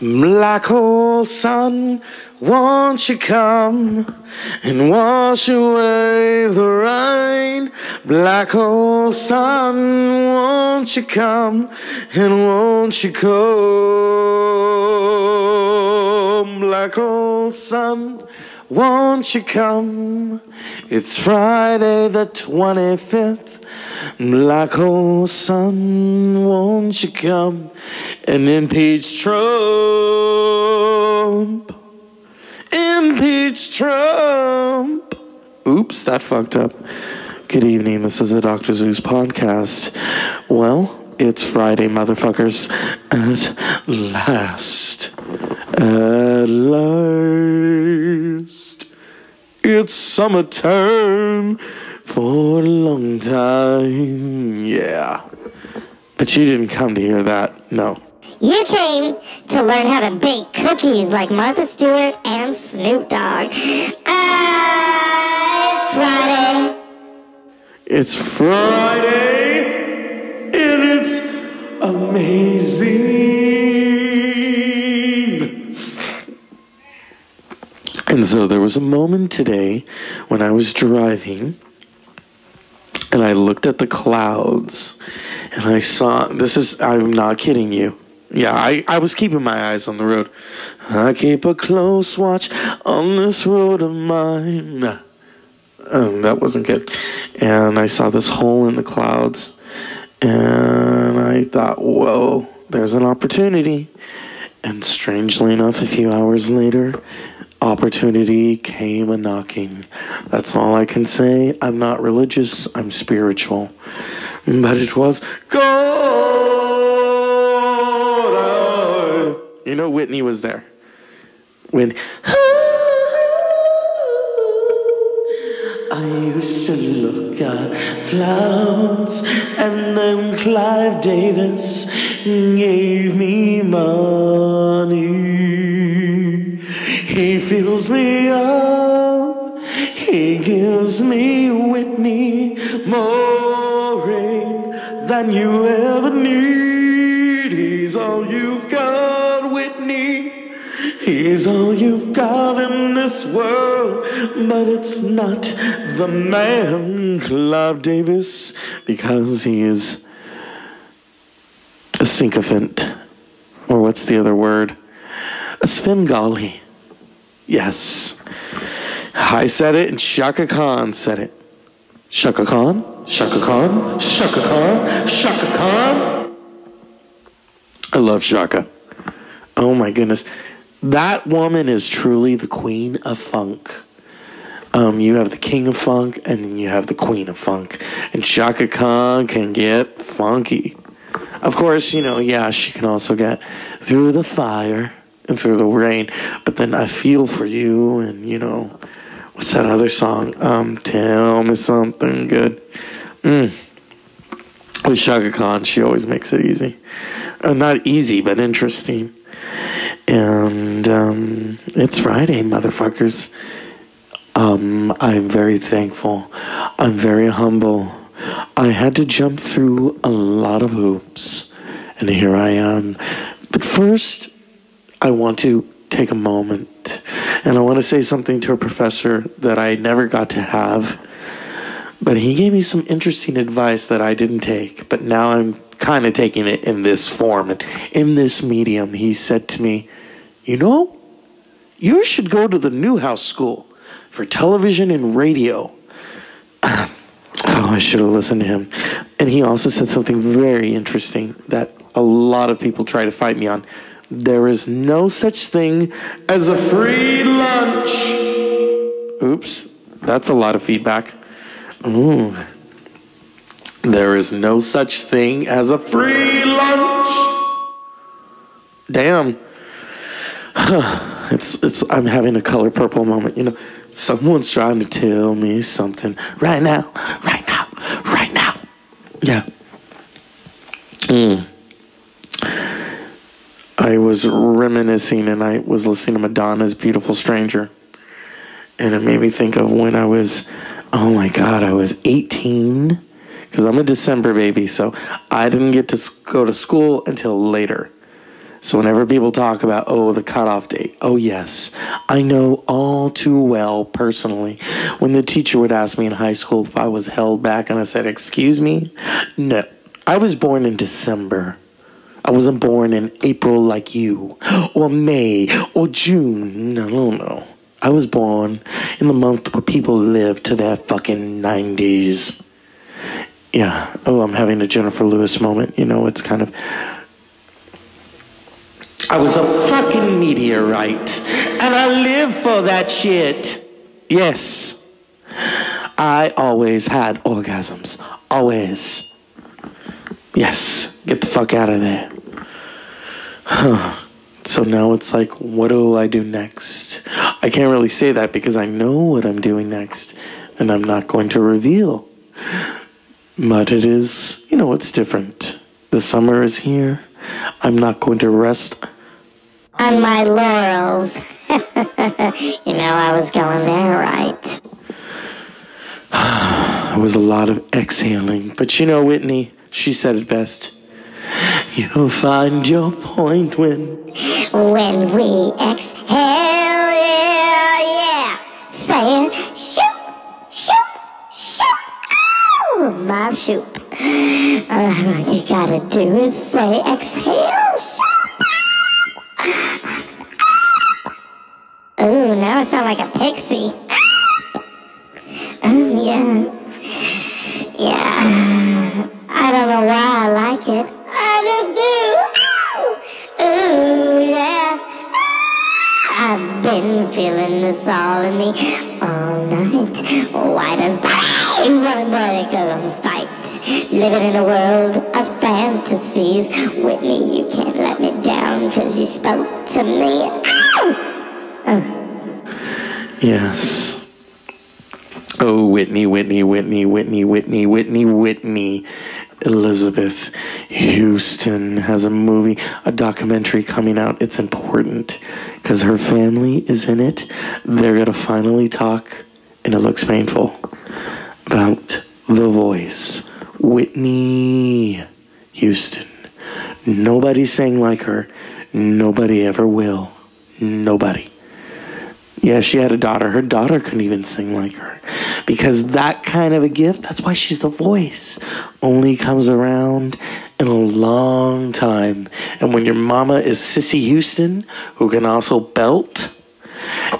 Black hole sun, won't you come and wash away the rain? Black hole sun, won't you come and won't you come? Black hole sun, won't you come? It's Friday the 25th. Black hole sun, won't you come and impeach Trump? Impeach Trump. Oops, that fucked up. Good evening. This is the Dr. Zeus podcast. Well, it's Friday, motherfuckers. At last. At last. It's summertime for a long time. Yeah. But you didn't come to hear that. No. You came to learn how to bake cookies like Martha Stewart and Snoop Dogg. Ah, it's Friday. It's Friday and it's amazing. And so there was a moment today when I was driving and I looked at the clouds and I saw this is I'm not kidding you. Yeah, I, I was keeping my eyes on the road. I keep a close watch on this road of mine. Um, that wasn't good. And I saw this hole in the clouds and I thought, whoa, there's an opportunity. And strangely enough, a few hours later, opportunity came a knocking. That's all I can say. I'm not religious, I'm spiritual. But it was God. You know, Whitney was there. When I used to look at clouds, and then Clive Davis gave me money. Fills me up, he gives me Whitney more rain than you ever need. He's all you've got, Whitney. He's all you've got in this world, but it's not the man, Clive Davis, because he is a sycophant. Or what's the other word? A Svengali. Yes. I said it and Chaka Khan said it. Chaka Khan? Chaka Khan? Chaka Khan? Chaka Khan? I love Chaka. Oh my goodness. That woman is truly the queen of funk. Um, you have the king of funk and then you have the queen of funk. And Chaka Khan can get funky. Of course, you know, yeah, she can also get through the fire and through the rain. But then I feel for you and, you know, what's that other song? Um, tell me something good. Mm. With Chaka Khan, she always makes it easy. Uh, not easy, but interesting. And um, it's Friday, motherfuckers. Um, I'm very thankful. I'm very humble. I had to jump through a lot of hoops, and here I am. But first, I want to take a moment and I want to say something to a professor that I never got to have. But he gave me some interesting advice that I didn't take, but now I'm kind of taking it in this form and in this medium. He said to me, You know, you should go to the Newhouse School for television and radio. Oh, I should have listened to him. And he also said something very interesting that a lot of people try to fight me on. There is no such thing as a free lunch. Oops, that's a lot of feedback. Ooh. There is no such thing as a free lunch. Damn. it's it's I'm having a color purple moment, you know. Someone's trying to tell me something right now, right now, right now. Yeah. Mm. I was reminiscing and I was listening to Madonna's Beautiful Stranger. And it made me think of when I was, oh my God, I was 18. Because I'm a December baby, so I didn't get to go to school until later. So whenever people talk about, oh, the cutoff date, oh, yes, I know all too well personally when the teacher would ask me in high school if I was held back and I said, excuse me, no. I was born in December. I wasn't born in April like you, or May, or June. I don't know. I was born in the month where people live to their fucking 90s. Yeah. Oh, I'm having a Jennifer Lewis moment. You know, it's kind of. I was a fucking meteorite, and I live for that shit. Yes. I always had orgasms. Always. Yes. Get the fuck out of there. So now it's like, what do I do next? I can't really say that because I know what I'm doing next, and I'm not going to reveal. But it is, you know, it's different. The summer is here. I'm not going to rest. On my laurels. you know, I was going there right. It was a lot of exhaling. But you know, Whitney, she said it best. You'll find your point when When we exhale, yeah, yeah. Saying, shoot, shoot, shoot. Oh, my shoot. Uh, all you gotta do is say, exhale, shoot. Ooh, now I sound like a pixie. Whitney, you can't let me down because you spoke to me. Ow! Oh. Yes. Oh, Whitney, Whitney, Whitney, Whitney, Whitney, Whitney, Whitney. Elizabeth Houston has a movie, a documentary coming out. It's important because her family is in it. They're going to finally talk, and it looks painful, about The Voice. Whitney Houston. Nobody sang like her. Nobody ever will. Nobody. Yeah, she had a daughter. Her daughter couldn't even sing like her. Because that kind of a gift, that's why she's the voice, only comes around in a long time. And when your mama is Cissy Houston, who can also belt,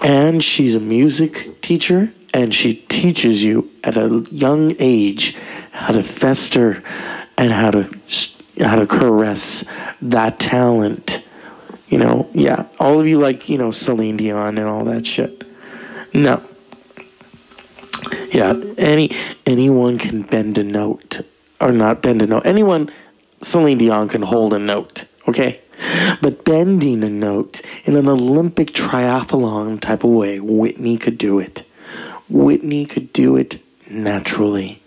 and she's a music teacher, and she teaches you at a young age how to fester and how to how to caress that talent you know, yeah, all of you like, you know, Celine Dion and all that shit. No. Yeah, any anyone can bend a note or not bend a note. Anyone Celine Dion can hold a note, okay? But bending a note in an Olympic triathlon type of way, Whitney could do it. Whitney could do it naturally.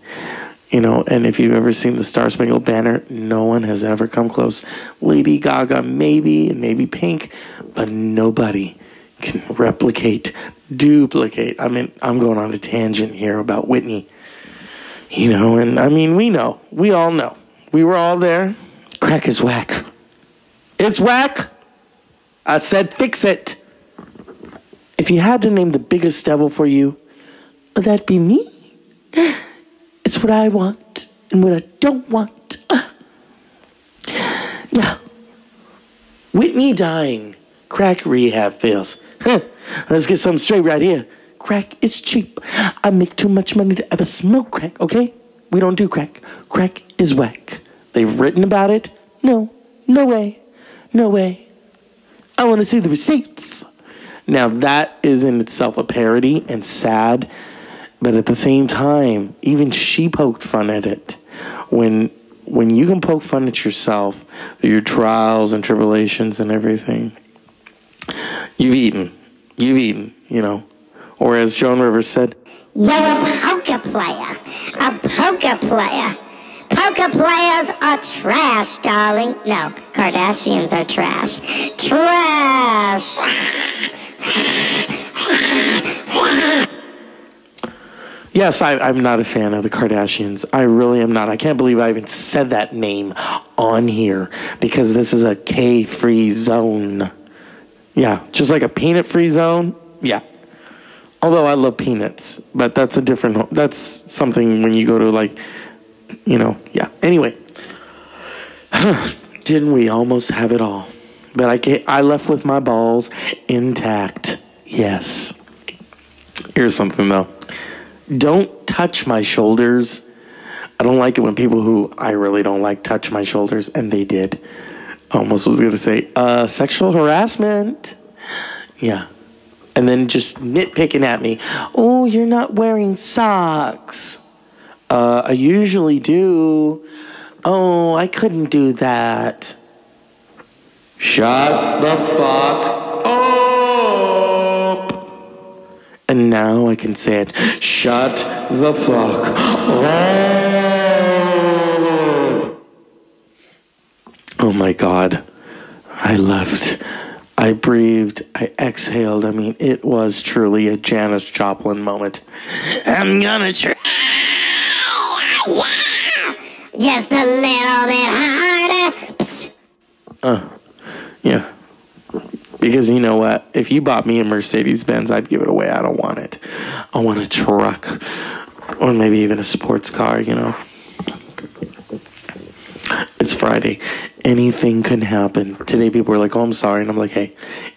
You know, and if you've ever seen the Star Spangled Banner, no one has ever come close. Lady Gaga, maybe, and maybe Pink, but nobody can replicate, duplicate. I mean, I'm going on a tangent here about Whitney. You know, and I mean, we know. We all know. We were all there. Crack is whack. It's whack. I said fix it. If you had to name the biggest devil for you, would that be me? It's what I want and what I don't want. Now, Whitney dying. Crack rehab fails. Huh. Let's get something straight right here. Crack is cheap. I make too much money to ever smoke crack, okay? We don't do crack. Crack is whack. They've written about it? No. No way. No way. I want to see the receipts. Now, that is in itself a parody and sad but at the same time, even she poked fun at it. When when you can poke fun at yourself your trials and tribulations and everything, you've eaten. You've eaten, you know. Or as Joan Rivers said, You're a poker player. A poker player. Poker players are trash, darling. No, Kardashians are trash. Trash. Yes, I, I'm not a fan of the Kardashians. I really am not. I can't believe I even said that name on here because this is a K free zone. Yeah, just like a peanut free zone. Yeah. Although I love peanuts, but that's a different, that's something when you go to like, you know, yeah. Anyway, didn't we almost have it all? But I, can't, I left with my balls intact. Yes. Here's something though. Don't touch my shoulders. I don't like it when people who I really don't like touch my shoulders, and they did. Almost was going to say, uh, sexual harassment. Yeah. And then just nitpicking at me. Oh, you're not wearing socks. Uh, I usually do. Oh, I couldn't do that. Shut the fuck And now I can say it. Shut the fuck up. Oh my God. I left. I breathed. I exhaled. I mean, it was truly a Janis Joplin moment. I'm gonna try. Just a little bit harder. Uh, yeah. Because you know what? If you bought me a Mercedes Benz, I'd give it away. I don't want it. I want a truck. Or maybe even a sports car, you know. It's Friday. Anything can happen. Today, people were like, oh, I'm sorry. And I'm like, hey,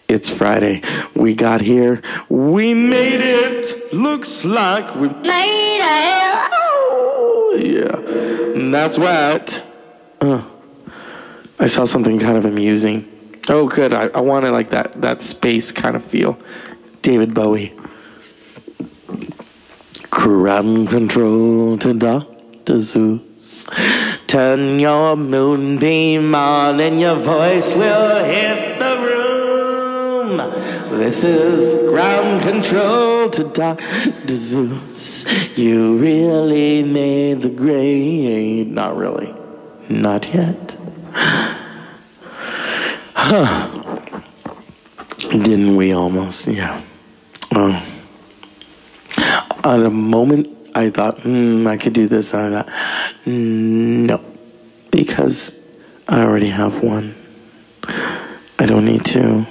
it's Friday. We got here. We made it. Looks like we made it. Oh, yeah. And that's what. Uh, I saw something kind of amusing. Oh, good. I, I wanted like that, that space kind of feel. David Bowie. Ground control to Dr. Zeus. Turn your moonbeam on and your voice will hit the room. This is ground control to Dr. Zeus. You really made the grade. Not really. Not yet. Huh. Didn't we almost? Yeah. Oh. At a moment, I thought, hmm, I could do this. I thought, no, because I already have one. I don't need to.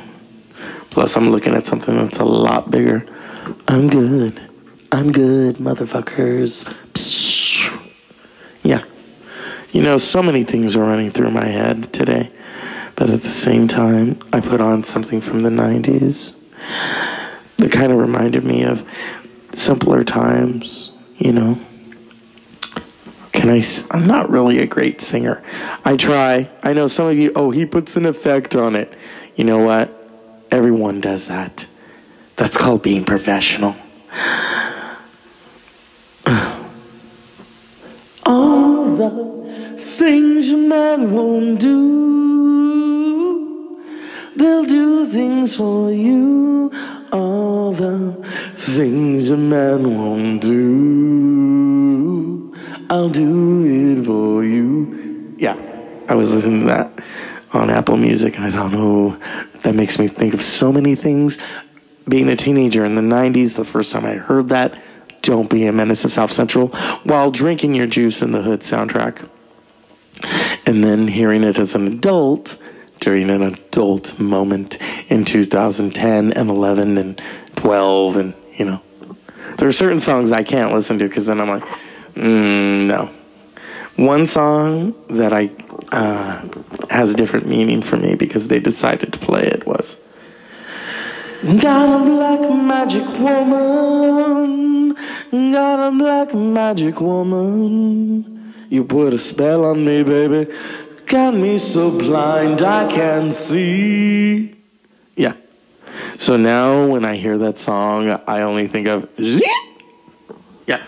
Plus, I'm looking at something that's a lot bigger. I'm good. I'm good, motherfuckers. Psst. Yeah. You know, so many things are running through my head today. But at the same time, I put on something from the 90s that kind of reminded me of simpler times, you know. Can I? I'm not really a great singer. I try. I know some of you, oh, he puts an effect on it. You know what? Everyone does that. That's called being professional. All the things a man won't do, they'll do things for you. All the things a man won't do, I'll do it for you. Yeah, I was listening to that on Apple Music, and I thought, oh, that makes me think of so many things. Being a teenager in the 90s, the first time I heard that, Don't Be a Menace to South Central, while drinking your juice in the hood soundtrack. And then hearing it as an adult during an adult moment in 2010 and 11 and 12, and you know, there are certain songs I can't listen to because then I'm like, mm, no. One song that I uh, has a different meaning for me because they decided to play it was. Got a black magic woman, got a black magic woman. You put a spell on me, baby. Got me so blind I can't see. Yeah. So now when I hear that song, I only think of. Yeah.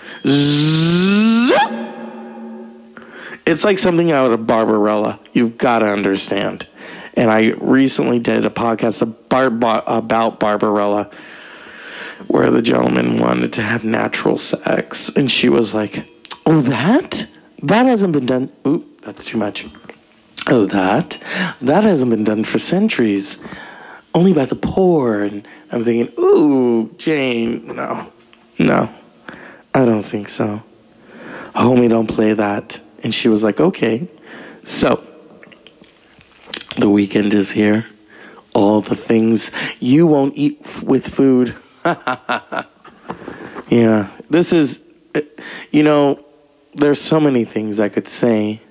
It's like something out of Barbarella. You've got to understand. And I recently did a podcast about Barbarella where the gentleman wanted to have natural sex. And she was like, Oh, that? That hasn't been done. Oop, that's too much. Oh, that? That hasn't been done for centuries. Only by the poor. And I'm thinking, Ooh, Jane, no. No. I don't think so. Homie, don't play that. And she was like, okay. So, The weekend is here. All the things you won't eat f- with food. yeah, this is, uh, you know, there's so many things I could say,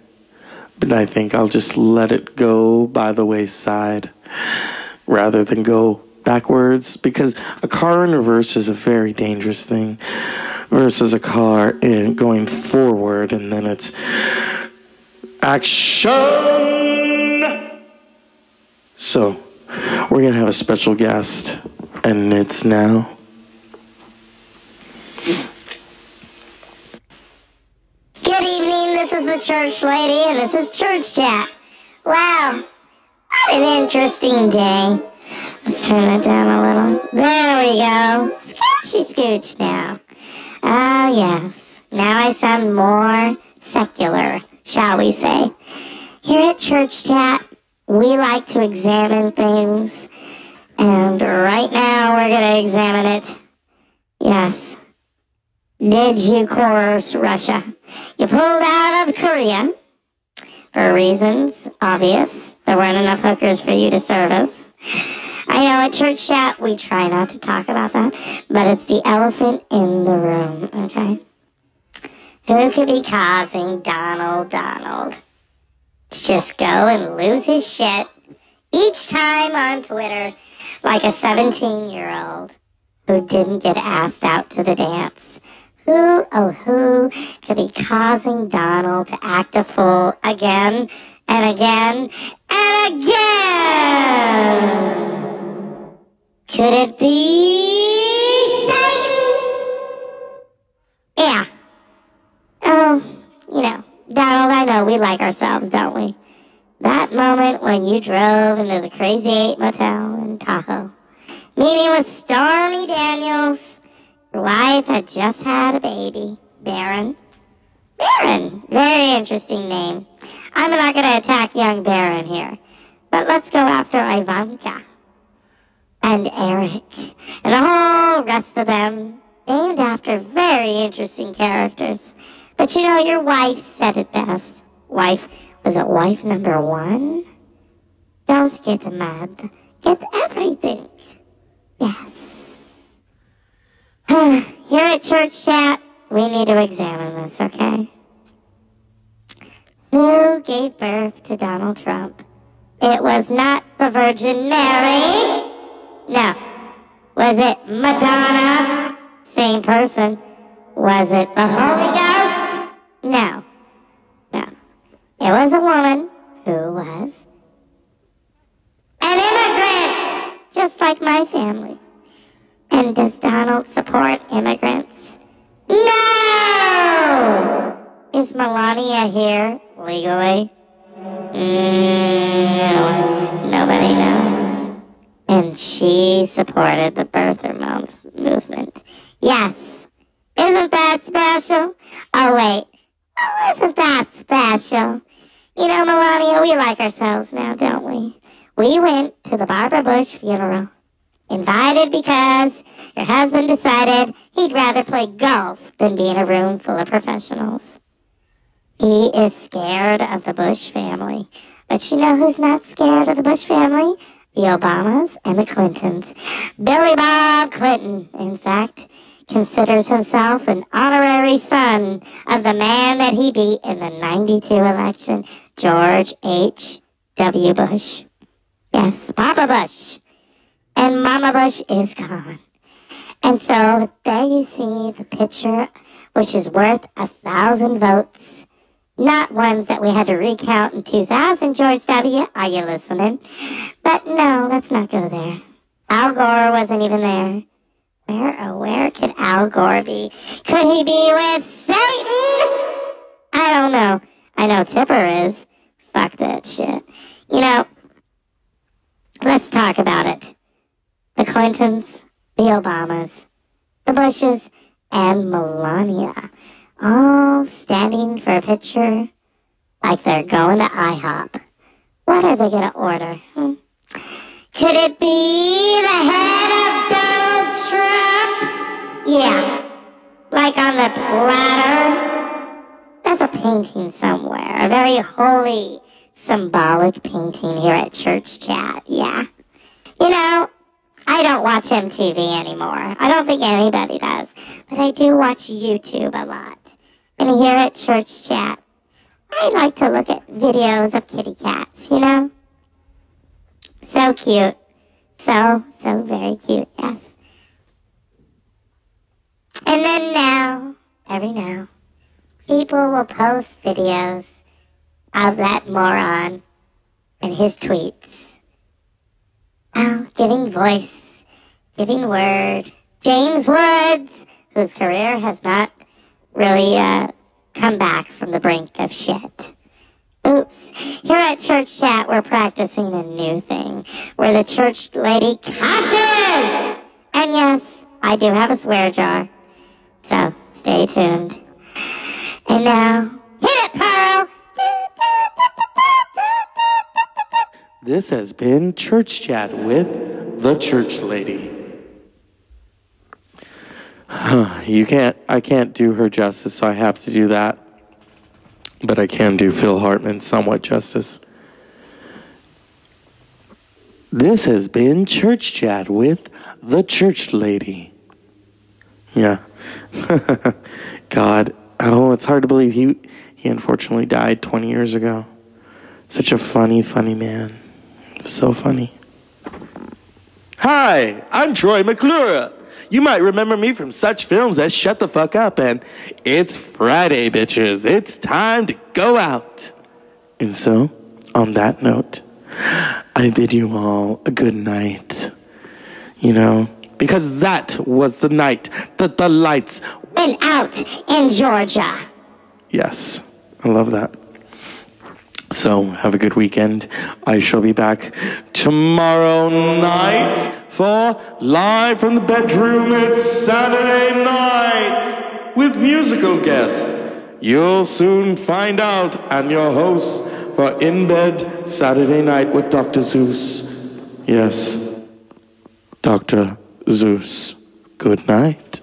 but I think I'll just let it go by the wayside rather than go backwards because a car in reverse is a very dangerous thing versus a car in going forward and then it's action. So, we're to have a special guest and it's now Good evening, this is the church lady, and this is Church Chat. Wow, what an interesting day. Let's turn it down a little. There we go. Scoochy scooch now. Oh, yes. Now I sound more secular, shall we say. Here at Church Chat, we like to examine things, and right now we're going to examine it. Yes. Did you coerce Russia? You pulled out of Korea for reasons obvious. There weren't enough hookers for you to service. I know at church chat we try not to talk about that, but it's the elephant in the room, okay? Who could be causing Donald Donald to just go and lose his shit each time on Twitter like a 17 year old who didn't get asked out to the dance? Who, oh, who could be causing Donald to act a fool again and again and again? Could it be Satan? Yeah. Oh, you know, Donald, I know we like ourselves, don't we? That moment when you drove into the Crazy Eight Motel in Tahoe, meeting with Stormy Daniels, wife had just had a baby, Barron. Barron, very interesting name. I'm not going to attack young Barron here, but let's go after Ivanka and Eric and the whole rest of them, named after very interesting characters. But you know, your wife said it best. Wife, was it wife number one? Don't get mad. Get everything. Yes. Here at Church Chat, we need to examine this, okay? Who gave birth to Donald Trump? It was not the Virgin Mary. No. Was it Madonna? Same person. Was it the Holy Ghost? No. No. It was a woman who was an immigrant, just like my family. And does Donald support immigrants? No! Is Melania here legally? Mm, nobody knows. And she supported the birther mo- movement. Yes. Isn't that special? Oh, wait. Oh, isn't that special? You know, Melania, we like ourselves now, don't we? We went to the Barbara Bush funeral. Invited because your husband decided he'd rather play golf than be in a room full of professionals. He is scared of the Bush family. But you know who's not scared of the Bush family? The Obamas and the Clintons. Billy Bob Clinton, in fact, considers himself an honorary son of the man that he beat in the 92 election, George H. W. Bush. Yes, Papa Bush. And Mama Bush is gone. And so there you see the picture, which is worth a thousand votes. Not ones that we had to recount in 2000, George W. Are you listening? But no, let's not go there. Al Gore wasn't even there. Where, oh, where could Al Gore be? Could he be with Satan? I don't know. I know Tipper is. Fuck that shit. You know, let's talk about it. The Clintons, the Obamas, the Bushes, and Melania all standing for a picture like they're going to IHOP. What are they going to order? Hmm? Could it be the head of Donald Trump? Yeah, like on the platter. That's a painting somewhere, a very holy symbolic painting here at Church Chat. Yeah. You know, I don't watch MTV anymore. I don't think anybody does. But I do watch YouTube a lot. And here at Church Chat, I like to look at videos of kitty cats, you know? So cute. So, so very cute, yes. And then now, every now, people will post videos of that moron and his tweets. Oh, giving voice, giving word. James Woods, whose career has not really uh, come back from the brink of shit. Oops. Here at Church Chat, we're practicing a new thing where the church lady cusses! And yes, I do have a swear jar. So stay tuned. And now, This has been Church Chat with the Church Lady. you can't, I can't do her justice, so I have to do that. But I can do Phil Hartman somewhat justice. This has been Church Chat with the Church Lady. Yeah. God. Oh, it's hard to believe he he unfortunately died 20 years ago. Such a funny, funny man. So funny. Hi, I'm Troy McClure. You might remember me from such films as Shut the Fuck Up and It's Friday, bitches. It's time to go out. And so, on that note, I bid you all a good night. You know, because that was the night that the lights went out in Georgia. Yes, I love that. So, have a good weekend. I shall be back tomorrow night for Live from the Bedroom. It's Saturday night with musical guests. You'll soon find out. I'm your host for In Bed Saturday Night with Dr. Zeus. Yes, Dr. Zeus. Good night.